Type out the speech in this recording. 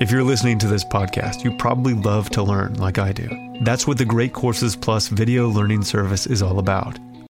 If you're listening to this podcast, you probably love to learn like I do. That's what the Great Courses Plus video learning service is all about.